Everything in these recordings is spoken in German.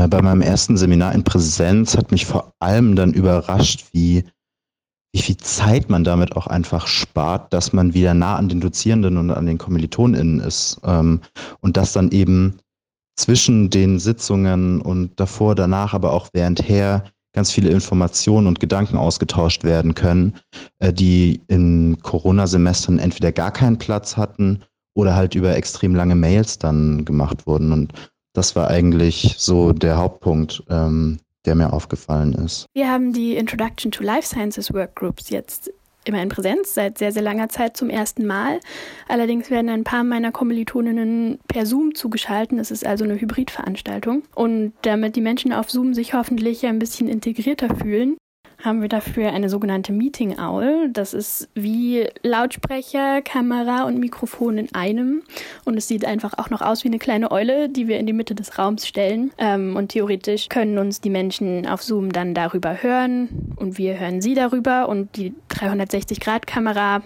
Äh, bei meinem ersten Seminar in Präsenz hat mich vor allem dann überrascht, wie, wie viel Zeit man damit auch einfach spart, dass man wieder nah an den Dozierenden und an den KommilitonInnen ist. Ähm, und das dann eben zwischen den Sitzungen und davor, danach, aber auch währendher ganz viele Informationen und Gedanken ausgetauscht werden können, äh, die in Corona-Semestern entweder gar keinen Platz hatten oder halt über extrem lange Mails dann gemacht wurden. Und das war eigentlich so der Hauptpunkt, ähm, der mir aufgefallen ist. Wir haben die Introduction to Life Sciences Workgroups jetzt immer in Präsenz, seit sehr, sehr langer Zeit zum ersten Mal. Allerdings werden ein paar meiner Kommilitoninnen per Zoom zugeschaltet. Es ist also eine Hybridveranstaltung. Und damit die Menschen auf Zoom sich hoffentlich ein bisschen integrierter fühlen, haben wir dafür eine sogenannte Meeting Owl. Das ist wie Lautsprecher, Kamera und Mikrofon in einem. Und es sieht einfach auch noch aus wie eine kleine Eule, die wir in die Mitte des Raums stellen. Ähm, und theoretisch können uns die Menschen auf Zoom dann darüber hören und wir hören sie darüber. Und die 360-Grad-Kamera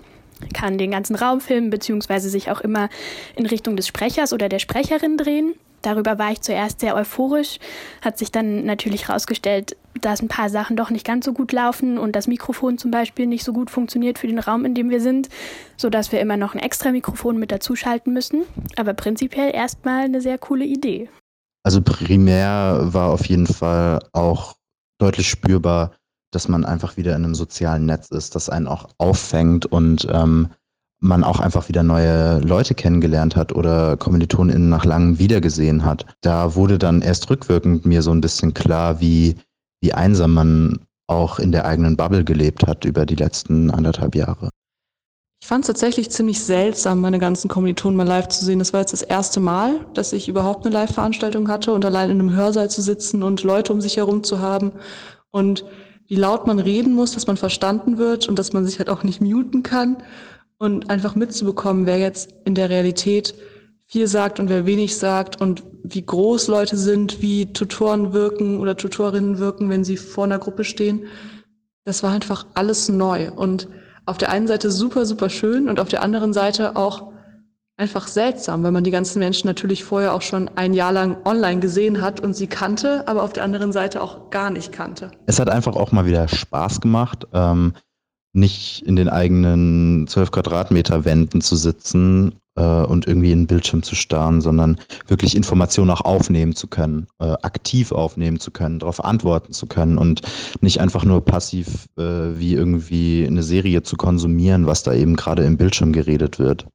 kann den ganzen Raum filmen, beziehungsweise sich auch immer in Richtung des Sprechers oder der Sprecherin drehen. Darüber war ich zuerst sehr euphorisch, hat sich dann natürlich herausgestellt, dass ein paar Sachen doch nicht ganz so gut laufen und das Mikrofon zum Beispiel nicht so gut funktioniert für den Raum, in dem wir sind, sodass wir immer noch ein extra Mikrofon mit dazuschalten müssen. Aber prinzipiell erstmal eine sehr coole Idee. Also primär war auf jeden Fall auch deutlich spürbar, dass man einfach wieder in einem sozialen Netz ist, das einen auch auffängt und ähm, man auch einfach wieder neue Leute kennengelernt hat oder KommilitonInnen nach langem wiedergesehen hat. Da wurde dann erst rückwirkend mir so ein bisschen klar, wie, wie einsam man auch in der eigenen Bubble gelebt hat über die letzten anderthalb Jahre. Ich fand es tatsächlich ziemlich seltsam, meine ganzen Kommilitonen mal live zu sehen. Das war jetzt das erste Mal, dass ich überhaupt eine Live-Veranstaltung hatte und allein in einem Hörsaal zu sitzen und Leute um sich herum zu haben und wie laut man reden muss, dass man verstanden wird und dass man sich halt auch nicht muten kann und einfach mitzubekommen, wer jetzt in der Realität viel sagt und wer wenig sagt und wie groß Leute sind, wie Tutoren wirken oder Tutorinnen wirken, wenn sie vor einer Gruppe stehen. Das war einfach alles neu und auf der einen Seite super, super schön und auf der anderen Seite auch einfach seltsam, weil man die ganzen Menschen natürlich vorher auch schon ein Jahr lang online gesehen hat und sie kannte, aber auf der anderen Seite auch gar nicht kannte. Es hat einfach auch mal wieder Spaß gemacht. Ähm nicht in den eigenen 12 Quadratmeter Wänden zu sitzen äh, und irgendwie in den Bildschirm zu starren, sondern wirklich Informationen auch aufnehmen zu können, äh, aktiv aufnehmen zu können, darauf antworten zu können und nicht einfach nur passiv äh, wie irgendwie eine Serie zu konsumieren, was da eben gerade im Bildschirm geredet wird.